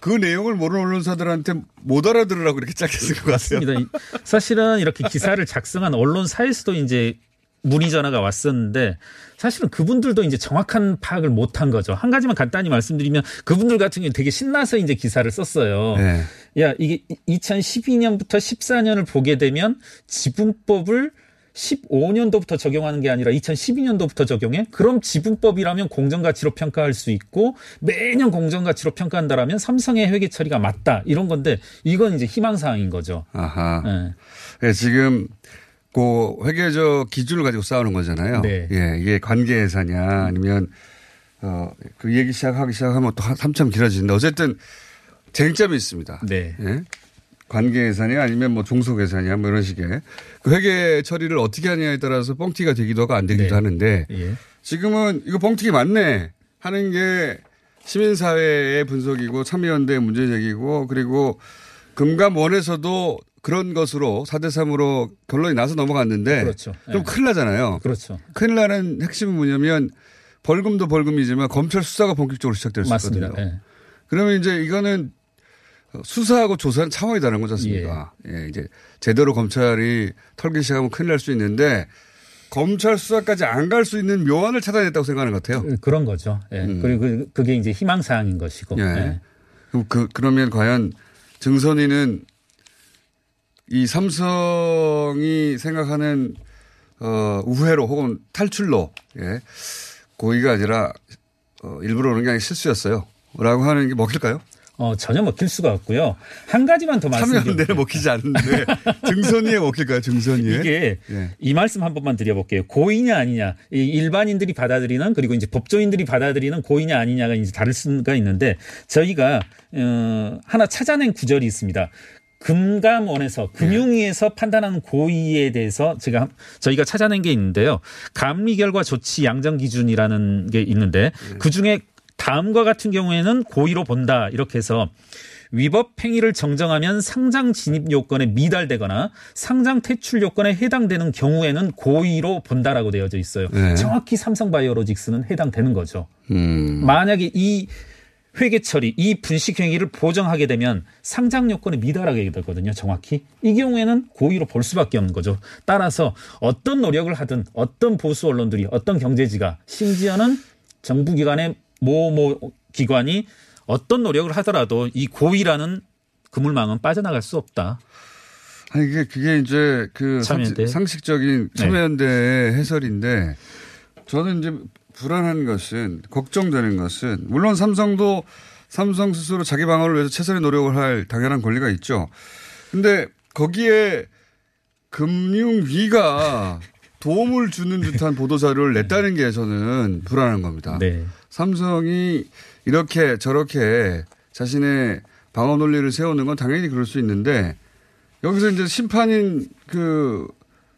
그 내용을 모르는 언론사들한테 못 알아들으라고 이렇게 짧게 쓴 것 같아요. 이- 사실은 이렇게 기사를 작성한 언론사에서도 이제 문의 전화가 왔었는데 사실은 그분들도 이제 정확한 파악을 못한 거죠. 한 가지만 간단히 말씀드리면 그분들 같은 경우는 되게 신나서 이제 기사를 썼어요. 네. 야, 이게 2012년부터 14년을 보게 되면 지분법을 15년도부터 적용하는 게 아니라 2012년도부터 적용해? 그럼 지분법이라면 공정가치로 평가할 수 있고 매년 공정가치로 평가한다라면 삼성의 회계 처리가 맞다. 이런 건데 이건 이제 희망사항인 거죠. 아하. 네. 네, 지금 그 회계적 기준을 가지고 싸우는 거잖아요. 네. 예, 이게 관계회사냐 아니면 어, 그 얘기 시작하기 시작하면 또 한- 한참 길어지는데 어쨌든 쟁점이 있습니다. 네. 예? 관계 예산이 아니면 뭐 종속 예산이야 뭐 이런 식의 그 회계 처리를 어떻게 하냐에 따라서 뻥튀기가 되기도 하고 안 되기도 하는데 예. 지금은 이거 뻥튀기 맞네 하는 게 시민사회의 분석이고 참여연대 문제 제기고 그리고 금감원에서도 그런 것으로 4대3으로 결론이 나서 넘어갔는데 그렇죠. 좀 예. 큰일 나잖아요. 그렇죠. 큰일 나는 핵심은 뭐냐면 벌금도 벌금이지만 검찰 수사가 본격적으로 시작될 수. 있거든요. 예. 그러면 이제 이거는 수사하고 조사는 차원이 다른 거지 않습니까? 예. 이제 제대로 검찰이 털기 시작하면 큰일 날 수 있는데 검찰 수사까지 안 갈 수 있는 묘안을 찾아냈다고 생각하는 것 같아요. 그런 거죠. 예. 그리고 그- 그게 이제 희망사항인 것이고. 예. 예. 그럼 그, 그러면 과연 증선이는 이 삼성이 생각하는 어, 우회로 혹은 탈출로, 예. 고의가 아니라 어, 일부러 그런 게 아니라 실수였어요. 라고 하는 게 먹힐까요? 어, 전혀 먹힐 수가 없고요. 한 가지만 더 말씀드릴게요. 참여연대는 먹히지 않는데 증선이에 먹힐까요? 증선이에? 이게 예. 이 말씀 한 번만 드려볼게요. 고의냐 아니냐. 이 일반인들이 받아들이는 그리고 이제 법조인들이 받아들이는 고의냐 아니냐가 이제 다를 수가 있는데 저희가 어, 하나 찾아낸 구절이 있습니다. 금감원에서 금융위에서 판단하는 고의에 대해서 제가 한- 저희가 찾아낸 게 있는데요. 감리 결과 조치 양정 기준이라는 게 있는데 그 중에 다음과 같은 경우에는 고의로 본다 이렇게 해서 위법 행위를 정정하면 상장 진입 요건에 미달되거나 상장 퇴출 요건에 해당되는 경우에는 고의로 본다라고 되어져 있어요. 네. 정확히 삼성바이오로직스는 해당되는 거죠. 음. 만약에 이 회계 처리, 이 분식 행위를 보정하게 되면 상장 요건에 미달하게 되거든요. 정확히. 이 경우에는 고의로 볼 수밖에 없는 거죠. 따라서 어떤 노력을 하든 어떤 보수 언론들이 어떤 경제지가 심지어는 정부 기관의 모 모 기관이 어떤 노력을 하더라도 이 고의라는 그물망은 빠져나갈 수 없다. 아니 이게 그게 이제 그 참여연대. 상식, 적인 네. 참여연대의 해설인데 저는 이제 불안한 것은 걱정되는 것은 물론 삼성도 삼성 스스로 자기 방어를 위해서 최선의 노력을 할 당연한 권리가 있죠. 근데 거기에 금융위가 도움을 주는 듯한 보도 자료를 냈다는 게 저는 불안한 겁니다. 네. 삼성이 이렇게 저렇게 자신의 방어 논리를 세우는 건 당연히 그럴 수 있는데 여기서 이제 심판인 그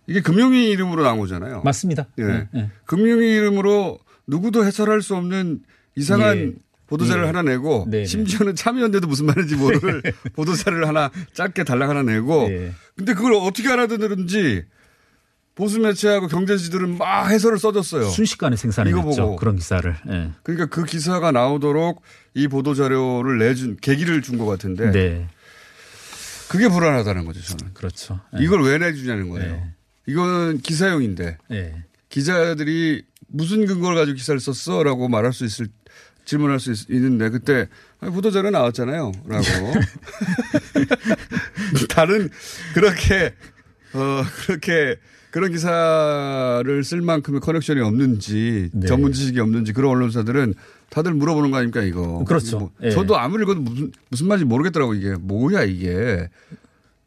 이게 금융위 이름으로 나온 거잖아요. 맞습니다. 예. 네, 네. 금융위 이름으로 누구도 해설할 수 없는 이상한 예. 보도자를 예. 하나 내고 네, 네. 심지어는 참여연대도 무슨 말인지 모를 보도자를 하나 짧게 달랑 하나 내고 예. 근데 그걸 어떻게 알아듣는지 보수 매체하고 경제지들은 막 해설을 써줬어요. 순식간에 생산해냈죠. 그런 기사를. 예. 그러니까 그 기사가 나오도록 이 보도 자료를 내준 계기를 준 것 같은데 네. 그게 불안하다는 거죠 저는. 그렇죠. 이걸 왜 내주냐는 거예요. 네. 이거는 기사용인데 예. 기자들이 무슨 근거를 가지고 기사를 썼어라고 말할 수 있을 질문할 수 있, 는데 그때 보도 자료 나왔잖아요. 라고 다른 그렇게 어 그렇게 그런 기사를 쓸 만큼의 커넥션이 없는지 네. 전문 지식이 없는지 그런 언론사들은 다들 물어보는 거 아닙니까 이거. 그렇죠. 뭐 예. 저도 아무리 읽어도 무슨 무슨 말인지 모르겠더라고 이게 뭐야 이게.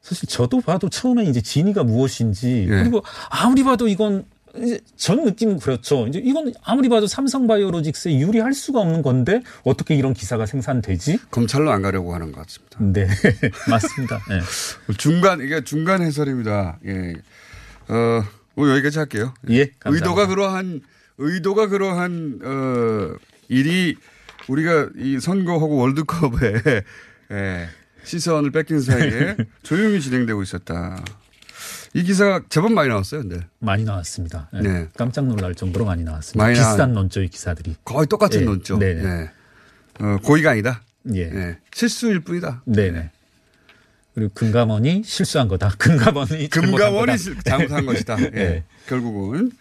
사실 저도 봐도 처음에 이제 진위가 무엇인지 예. 그리고 아무리 봐도 이건 이제 전 느낌은 그렇죠. 이제 이건 아무리 봐도 삼성바이오로직스에 유리할 수가 없는 건데 어떻게 이런 기사가 생산되지? 검찰로 안 가려고 하는 것 같습니다. 네, 맞습니다. 예. 중간 이게 중간 해설입니다. 예. 어, 뭐 여기까지 할게요. 예, 감사합니다. 의도가 그러한 의도가 그러한 어 일이 우리가 이 선거하고 월드컵에 예, 시선을 뺏긴 사이에 조용히 진행되고 있었다. 이 기사가 제법 많이 나왔어요, 근데. 많이 나왔습니다. 예. 네. 깜짝 놀랄 정도로 많이 나왔습니다. 많이 비슷한 논조의 기사들이. 거의 똑같은 예, 논조. 네네. 예. 어, 고의가 아니다. 예. 예. 실수일 뿐이다. 네네. 그리고 금감원이 실수한 거다. 금감원이 금감원이 잘못한 것이다. 예. 예. 결국은.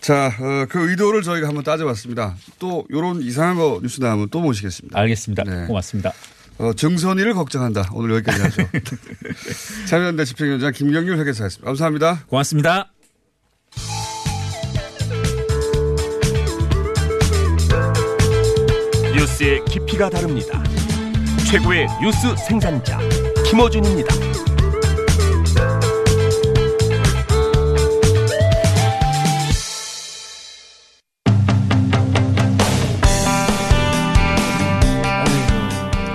자, 어, 그 의도를 저희가 한번 따져봤습니다. 또, 요런 이상한 거 뉴스 나오면 또 모시겠습니다. 알겠습니다. 네. 고맙습니다. 어, 증선이를 걱정한다. 오늘 여기까지 하죠. 참여연대 집행위원장 김경률 회계사였습니다. 감사합니다. 고맙습니다. 뉴스의 깊이가 다릅니다. 최고의 뉴스 생산자 김어준입니다.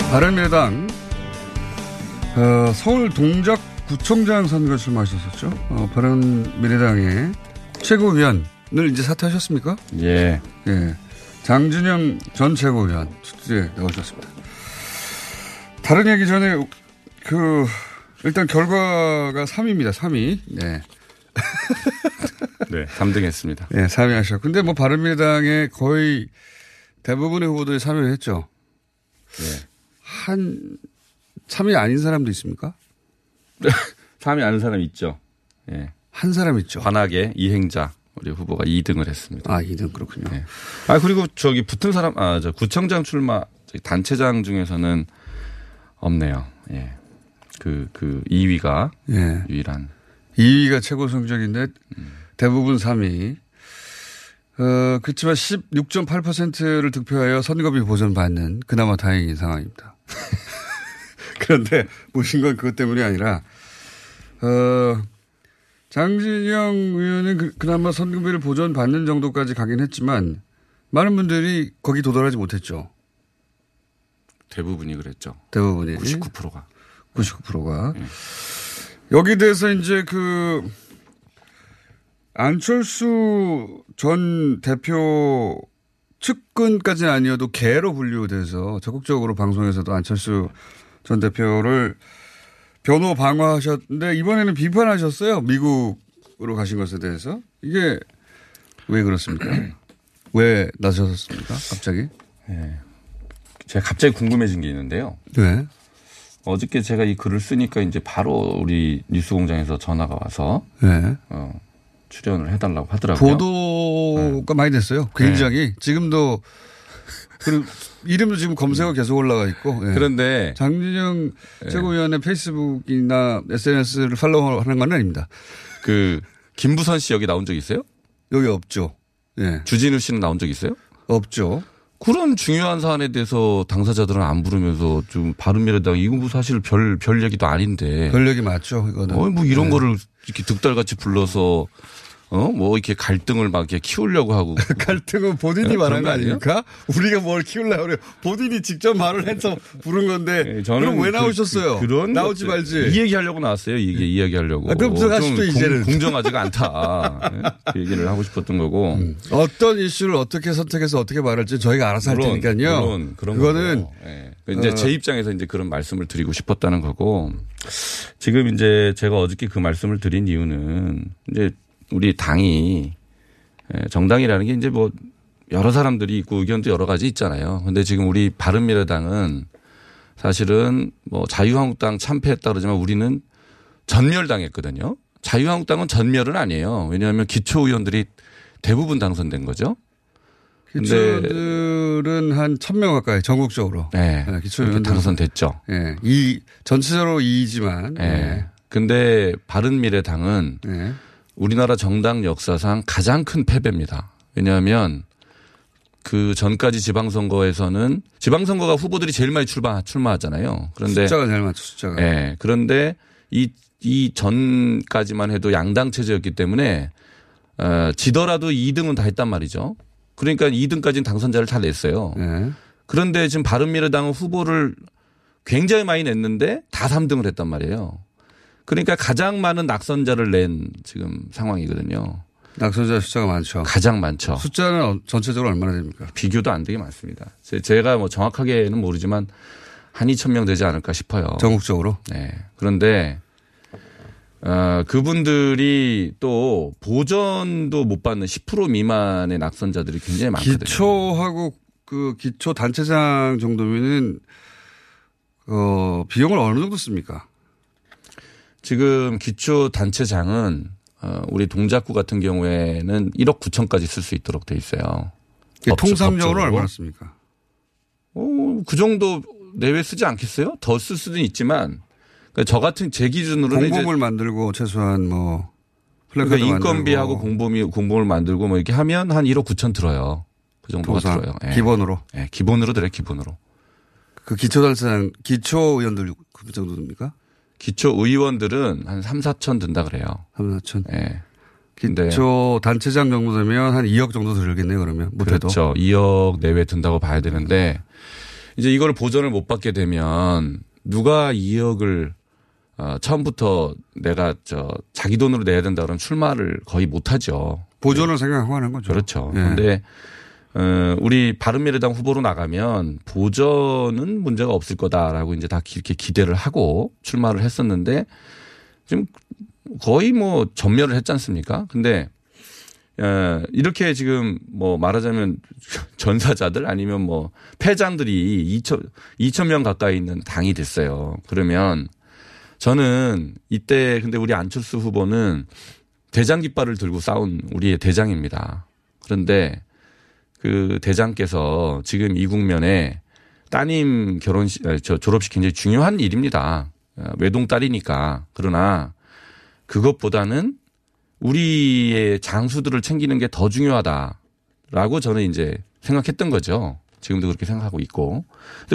바른미래당 어, 서울 동작 구청장 선거 출마하셨었죠. 어, 바른미래당의 최고위원을 이제 사퇴하셨습니까? 예. 예. 장준영 전 최고위원 투표에 나오셨습니다. 다른 얘기 전에 그 일단 결과가 3위입니다. 3위. 네. 네, 3등 했습니다. 네, 3위 하셨고. 근데 뭐 바른미래당의 거의 대부분의 후보들이 3위를 했죠. 네. 한 3위 아닌 사람도 있습니까? 3위 아는 사람 있죠. 예. 한 사람 있죠. 관악의 이행자 우리 후보가 2등을 했습니다. 아, 2등 그렇군요. 예. 아 그리고 저기 붙은 사람 아 저 구청장 출마 저기 단체장 중에서는 없네요. 예. 그, 그 2위가 예. 유일한 2위가 최고 성적인데 대부분 3위. 어, 그렇지만 16.8%를 득표하여 선거비 보전받는 그나마 다행인 상황입니다. 그런데 모신 건 그것 때문이 아니라, 어, 장진영 의원은 그, 그나마 선거비를 보전받는 정도까지 가긴 했지만 많은 분들이 거기 도달하지 못했죠. 대부분이 그랬죠. 대부분이. 99%가. 99%가. 여기 대해서 이제 그 안철수 전 대표 측근까지는 아니어도 개로 분류돼서 적극적으로 방송에서도 안철수 전 대표를 변호 방어하셨는데 이번에는 비판하셨어요. 미국으로 가신 것에 대해서. 이게 왜 그렇습니까? 왜 나서셨습니까? 갑자기? 예. 제가 갑자기 궁금해진 게 있는데요. 네. 어저께 제가 이 글을 쓰니까 이제 바로 우리 뉴스공장에서 전화가 와서 네. 어, 출연을 해달라고 하더라고요. 보도가 많이 됐어요. 굉장히. 지금도 그리고 이름도 지금 검색어 계속 올라가 있고. 예. 그런데 장진영 최고위원의 페이스북이나 SNS를 팔로우하는 건 아닙니다. 그 김부선 씨 여기 나온 적 있어요? 여기 없죠. 예. 주진우 씨는 나온 적 있어요? 없죠. 그런 중요한 사안에 대해서 당사자들은 안 부르면서 좀 바른미래당 이거 사실 별, 별 얘기도 아닌데. 별 얘기 맞죠, 이거는. 어, 뭐 이런 네. 거를 이렇게 득달같이 불러서 어, 뭐 이렇게 갈등을 막 이렇게 키우려고 하고. 갈등은 본인이 네, 말한 거? 아닙니까? 우리가 뭘 키우려고 그래요. 본인이 직접 말을 해서 부른 건데. 네, 저는 그럼 왜 그- 나오셨어요? 그, 런 나오지 말지. 이 얘기 하려고 나왔어요. 이게 이야기하려고. 아, 그럼 들어가시죠, 좀 이제는. 공, 공정하지가 않다. 네? 그 얘기를 하고 싶었던 거고. 어떤 이슈를 어떻게 선택해서 어떻게 말할지 저희가 알아서 할 물론, 테니까요. 물론 그런 그거는. 예. 이제 어. 제 입장에서 이제 그런 말씀을 드리고 싶었다는 거고 지금 이제 제가 어저께 그 말씀을 드린 이유는 이제 우리 당이 예, 정당이라는 게 이제 뭐 여러 사람들이 있고 의견도 여러 가지 있잖아요. 근데 지금 우리 바른미래당은 사실은 뭐 자유한국당 참패했다 그러지만 우리는 전멸당했거든요. 자유한국당은 전멸은 아니에요. 왜냐하면 기초 의원들이 대부분 당선된 거죠. 기초들은 한 천 명 가까이 전국적으로. 네. 기초 그렇게 의원들은- 당선됐죠. 예. 이 전체적으로 이지만 예. 근데 바른미래당은 네. 우리나라 정당 역사상 가장 큰 패배입니다. 왜냐하면 그 전까지 지방선거에서는 지방선거가 후보들이 제일 많이 출마, 출마하잖아요. 그런데 숫자가 제일 많죠, 숫자가. 예. 그런데 이, 이 전까지만 해도 양당 체제였기 때문에 어, 지더라도 2등은 다 했단 말이죠. 그러니까 2등까지는 당선자를 다 냈어요. 네. 그런데 지금 바른미래당은 후보를 굉장히 많이 냈는데 다 3등을 했단 말이에요. 그러니까 가장 많은 낙선자를 낸 지금 상황이거든요. 낙선자 숫자가 많죠. 가장 많죠. 숫자는 어- 전체적으로 얼마나 됩니까? 비교도 안 되게 많습니다. 제- 제가 뭐 정확하게는 모르지만 한 2천 명 되지 않을까 싶어요. 전국적으로? 네. 그런데 어, 그분들이 또 보전도 못 받는 10% 미만의 낙선자들이 굉장히 많거든요. 기초하고 그 기초 단체장 정도면은 어 비용을 어느 정도 씁니까? 지금 기초 단체장은 어, 우리 동작구 같은 경우에는 1억 9천까지 쓸 수 있도록 돼 있어요. 통상적으로. 얼마나 씁니까? 어, 그 정도 내외 쓰지 않겠어요? 더 쓸 수는 있지만 그러니까 저 같은 제 기준으로는 공범을 만들고 최소한 뭐 그러니까 인건비하고 만들고 공범이 공범을 만들고 뭐 이렇게 하면 한 1억 9천 들어요. 그 정도가 통상 들어요. 예. 기본으로. 예, 기본으로 들어요. 기본으로. 그 기초 단체장 기초 의원들 그 정도 됩니까? 기초 의원들은 한 3, 4천 든다 그래요. 3, 4천. 예. 근데 기초 단체장 정도 되면 한 2억 정도 들겠네요. 그러면 못해도. 그렇죠. 2억 내외 든다고 봐야 되는데 이제 이걸 보전을 못 받게 되면 누가 2억을 어, 처음부터 내가 저 자기 돈으로 내야 된다 그러면 출마를 거의 못 하죠. 보존을 생각하고 하는 거죠. 그렇죠. 예. 어, 우리 바른미래당 후보로 나가면 보전은 문제가 없을 거다라고 이제 다 이렇게 기대를 하고 출마를 했었는데 지금 거의 뭐 전멸을 했지 않습니까? 근데 어, 이렇게 지금 뭐 말하자면 전사자들 아니면 뭐 패장들이 2천 2천 명 가까이 있는 당이 됐어요. 그러면 저는 이때 근데 우리 안철수 후보는 대장 깃발을 들고 싸운 우리의 대장입니다. 그런데 그 대장께서 지금 이 국면에 따님 결혼식, 아니, 저 졸업식 굉장히 중요한 일입니다. 어, 외동딸이니까. 그러나 그것보다는 우리의 장수들을 챙기는 게 더 중요하다라고 저는 이제 생각했던 거죠. 지금도 그렇게 생각하고 있고.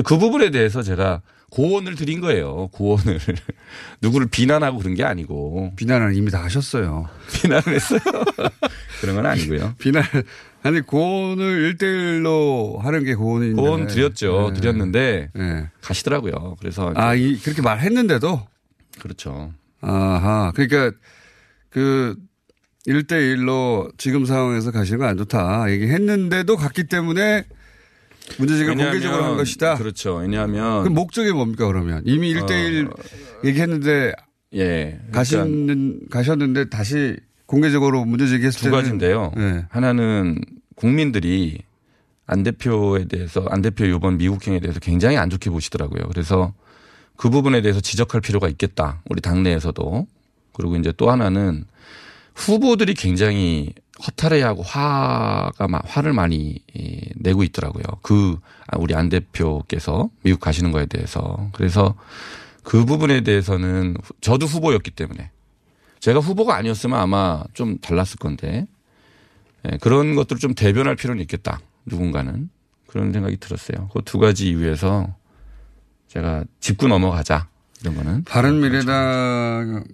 그 부분에 대해서 제가 고언을 드린 거예요. 고언을. 누구를 비난하고 그런 게 아니고. 비난을 이미 다 하셨어요. 비난을 했어요. 그런 건 아니고요. 비난, 아니, 고온을 1대1로 하는 게 고온인데. 고언 드렸죠. 네. 드렸는데 네. 가시더라고요. 그래서 아, 이, 그렇게 말했는데도? 그렇죠. 아하. 그러니까 그 1대1로 지금 상황에서 가시는 건 안 좋다. 얘기했는데도 갔기 때문에 문제제기를 공개적으로 한 것이다. 그렇죠. 왜냐하면 그 목적이 뭡니까 그러면? 이미 1대1 얘기했는데 예. 가시는 가셨는데 다시 공개적으로 문제 제기했을 두 때는 가지인데요. 네. 하나는 국민들이 안 대표에 대해서 안 대표 이번 미국행에 대해서 굉장히 안 좋게 보시더라고요. 그래서 그 부분에 대해서 지적할 필요가 있겠다. 우리 당내에서도. 그리고 이제 또 하나는 후보들이 굉장히 허탈해하고 화가 마- 화를 많이 이, 내고 있더라고요. 그 아, 우리 안 대표께서 미국 가시는 거에 대해서. 그래서 그 부분에 대해서는 후- 저도 후보였기 때문에. 제가 후보가 아니었으면 아마 좀 달랐을 건데. 예, 그런 것들을 좀 대변할 필요는 있겠다. 누군가는. 그런 생각이 들었어요. 그 두 가지 이유에서 제가 짚고 넘어가자. 이런 거는. 바른 미래당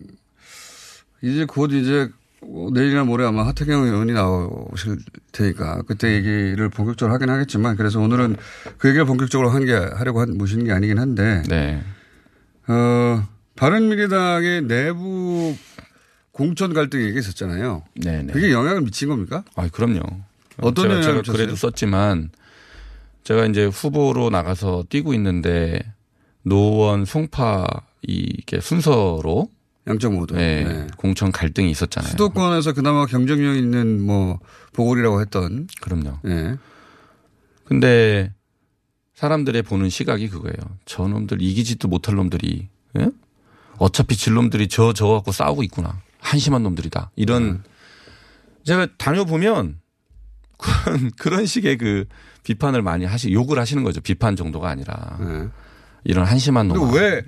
이제 곧 이제 내일이나 모레 아마 하태경 의원이 나오실 테니까 그때 얘기를 본격적으로 하긴 하겠지만 그래서 오늘은 그 얘기를 본격적으로 한 게 하려고 한 모시는 게 아니긴 한데 네. 어 바른미래당의 내부 공천 갈등 얘기 있었잖아요. 네 네. 그게 영향을 미친 겁니까? 아, 그럼요. 어떤 제가, 제가 미쳤어요? 그래도 썼지만 제가 이제 후보로 나가서 뛰고 있는데 노원 송파 이게 순서로 양쪽 모두 네, 네. 공천 갈등이 있었잖아요. 수도권에서 그나마 경쟁력 있는 뭐 보궐이라고 했던 그럼요. 예. 근데 사람들의 보는 시각이 그거예요. 저놈들 이기지도 못할 놈들이 예? 어차피 질 놈들이 저저 갖고 싸우고 있구나. 한심한 놈들이다. 이런 제가 다녀보면 그런 그런 식의 그 비판을 많이 하시 욕을 하시는 거죠. 비판 정도가 아니라 이런 한심한 놈. 그리고 왜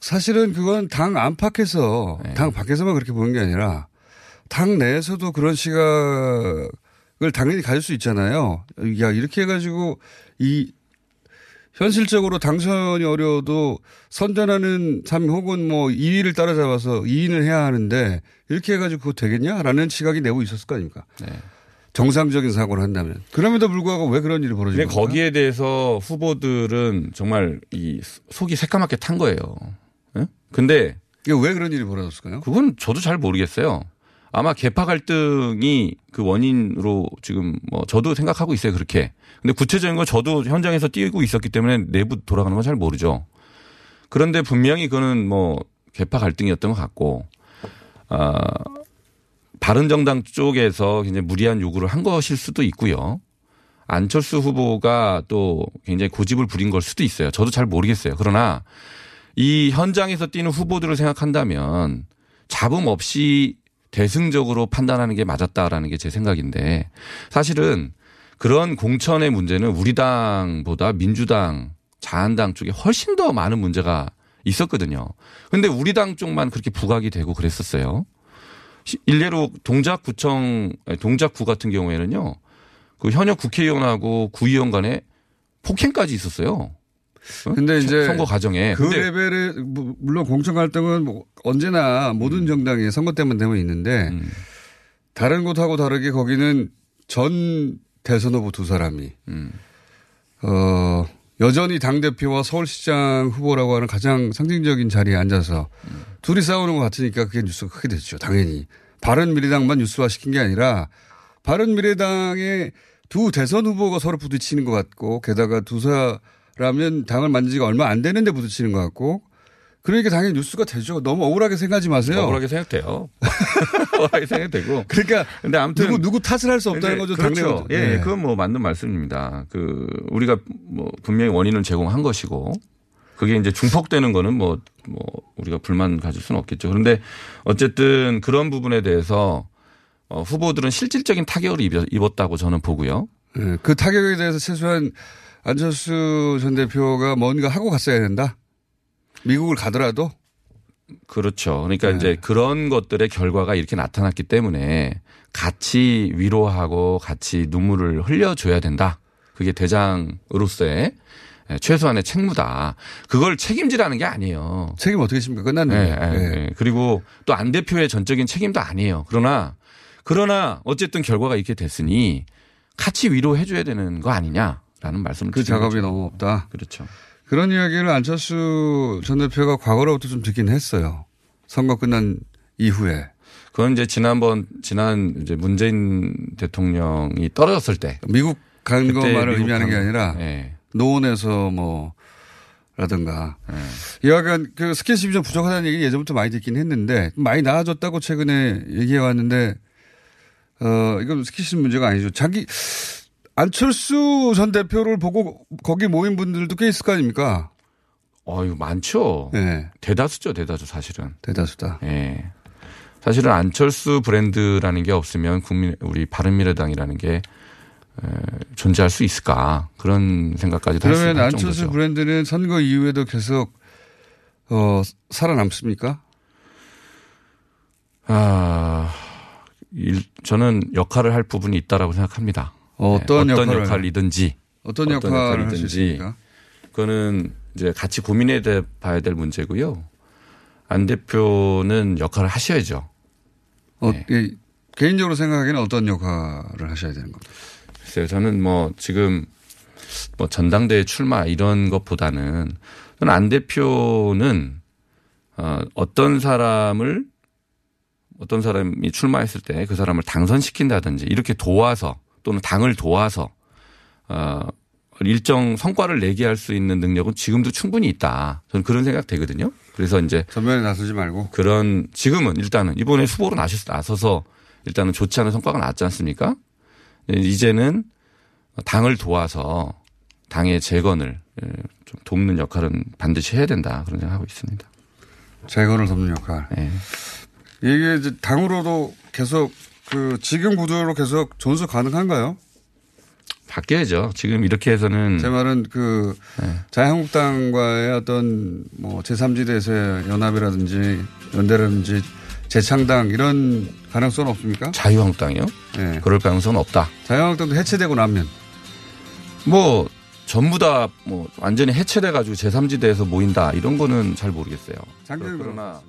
사실은 그건 당 안팎에서 네. 당 밖에서만 그렇게 보는 게 아니라 당 내에서도 그런 시각을 당연히 가질 수 있잖아요. 야 이렇게 해가지고 이 현실적으로 당선이 어려워도 선전하는 삶 혹은 뭐 2위를 따라잡아서 2위는 해야 하는데 이렇게 해가지고 그거 되겠냐라는 시각이 내고 있었을 거 아닙니까? 네. 정상적인 사고를 한다면 그럼에도 불구하고 왜 그런 일이 근데 겁니까? 거기에 대해서 후보들은 정말 이 속이 새까맣게 탄 거예요. 예? 근데 왜 그런 일이 벌어졌을까요? 그건 저도 잘 모르겠어요. 아마 개파 갈등이 그 원인으로 지금 뭐 저도 생각하고 있어요 그렇게. 근데 구체적인 건 저도 현장에서 뛰고 있었기 때문에 내부 돌아가는 건 잘 모르죠. 그런데 분명히 그거는 뭐 개파 갈등이었던 것 같고, 아 바른 정당 쪽에서 굉장히 무리한 요구를 한 것일 수도 있고요. 안철수 후보가 또 굉장히 고집을 부린 걸 수도 있어요. 저도 잘 모르겠어요. 그러나 이 현장에서 뛰는 후보들을 생각한다면 잡음 없이 대승적으로 판단하는 게 맞았다라는 게 제 생각인데 사실은 그런 공천의 문제는 우리 당보다 민주당, 자한당 쪽에 훨씬 더 많은 문제가 있었거든요. 근데 우리 당 쪽만 그렇게 부각이 되고 그랬었어요. 시- 일례로 동작구청, 동작구 같은 경우에는요. 그 현역 국회의원하고 구의원 간에 폭행까지 있었어요. 어? 근데 이제 선거 과정에. 그 레벨의 뭐, 물론 공천 갈등은 뭐 언제나 음. 모든 정당이 선거 때만 되면 있는데 다른 곳하고 다르게 거기는 전 대선 후보 두 사람이 음. 어 여전히 당대표와 서울시장 후보라고 하는 가장 상징적인 자리에 앉아서 둘이 싸우는 것 같으니까 그게 뉴스가 크게 됐죠. 당연히. 바른미래당만 뉴스화 시킨 게 아니라 바른미래당의 두 대선 후보가 서로 부딪히는 것 같고 게다가 두 사람은 당을 만든 지가 얼마 안 되는데 부딪히는 것 같고 그러니까 당연히 뉴스가 되죠. 너무 억울하게 생각하지 마세요. 억울하게 생각돼요. 억울하게 생각되고. 그러니까 근데 아무튼 누구 누구 탓을 할 수 없다는 거죠. 그렇죠. 당내가. 예, 네. 그건 뭐 맞는 말씀입니다. 그 우리가 뭐 분명히 원인을 제공한 것이고 그게 이제 중폭되는 거는 뭐, 뭐 우리가 불만 가질 수는 없겠죠. 그런데 어쨌든 그런 부분에 대해서 어, 후보들은 실질적인 타격을 입- 입었다고 저는 보고요. 예, 그 타격에 대해서 최소한 안철수 전 대표가 뭔가 하고 갔어야 된다. 미국을 가더라도 그렇죠. 그러니까 네. 이제 그런 것들의 결과가 이렇게 나타났기 때문에 같이 위로하고 같이 눈물을 흘려줘야 된다. 그게 대장으로서의 최소한의 책무다. 그걸 책임지라는 게 아니에요. 책임 어떻게 십니까? 끝났는데. 네, 네, 예. 네. 그리고 또 안 대표의 전적인 책임도 아니에요. 그러나 그러나 어쨌든 결과가 이렇게 됐으니 같이 위로해 줘야 되는 거 아니냐라는 말씀을 그 작업이 거죠. 너무 없다. 그렇죠. 그런 이야기를 안철수 전 대표가 과거로부터 좀 듣긴 했어요. 선거 끝난 이후에. 그건 이제 지난번 지난 이제 문재인 대통령이 떨어졌을 때 미국 간 것만을 의미하는 게 간- 아니라 예. 노원에서 뭐 라든가 여하간 그 스킨십이 좀 부족하다는 얘기 예전부터 많이 듣긴 했는데 많이 나아졌다고 최근에 얘기해 왔는데 어 이건 스킨십 문제가 아니죠. 자기 안철수 전 대표를 보고 거기 모인 분들도 꽤 있을 거 아닙니까? 어유 많죠. 네. 대다수죠, 대다수 사실은. 대다수다. 예. 사실은 안철수 브랜드라는 게 없으면 국민 우리 바른미래당이라는 게 에, 존재할 수 있을까 그런 생각까지도 할수 그러면 있는 안철수 정도죠. 브랜드는 선거 이후에도 계속 어 살아남습니까? 아, 일, 저는 역할을 할 부분이 있다라고 생각합니다. 어떤 네, 역할을- 역할이든지 어떤 역할을 할수 있습니까? 그거는 이제 같이 고민해 봐야 될 문제고요. 안 대표는 역할을 하셔야죠. 어, 네. 예, 개인적으로 생각하기에는 어떤 역할을 하셔야 되는 겁니까? 글쎄요, 저는 뭐 지금 뭐 전당대회 출마 이런 것보다는 저는 안 대표는 어, 어떤 사람을 어떤 사람이 출마했을 때 그 사람을 당선시킨다든지 이렇게 도와서 또는 당을 도와서 어, 일정 성과를 내게 할 수 있는 능력은 지금도 충분히 있다. 저는 그런 생각 되거든요. 그래서 이제 전면에 나서지 말고 그런 지금은 일단은 이번에 후보로 나서서 일단은 좋지 않은 성과가 나왔지 않습니까? 이제는 당을 도와서 당의 재건을 예, 좀 돕는 역할은 반드시 해야 된다 그런 생각하고 있습니다. 재건을 돕는 역할. 네. 이게 이제 당으로도 계속 그 지금 구조로 계속 존속 가능한가요? 바뀌어야죠. 지금 이렇게 해서는 제 말은 그 자유한국당과의 어떤 뭐 제3지대에서의 연합이라든지 연대라든지 재창당 이런 가능성은 없습니까? 자유한국당이요? 네. 그럴 가능성은 없다. 자유한국당도 해체되고 나면 뭐 전부 다 뭐 완전히 해체돼 가지고 제3지대에서 모인다 이런 거는 잘 모르겠어요. 장기는 그러나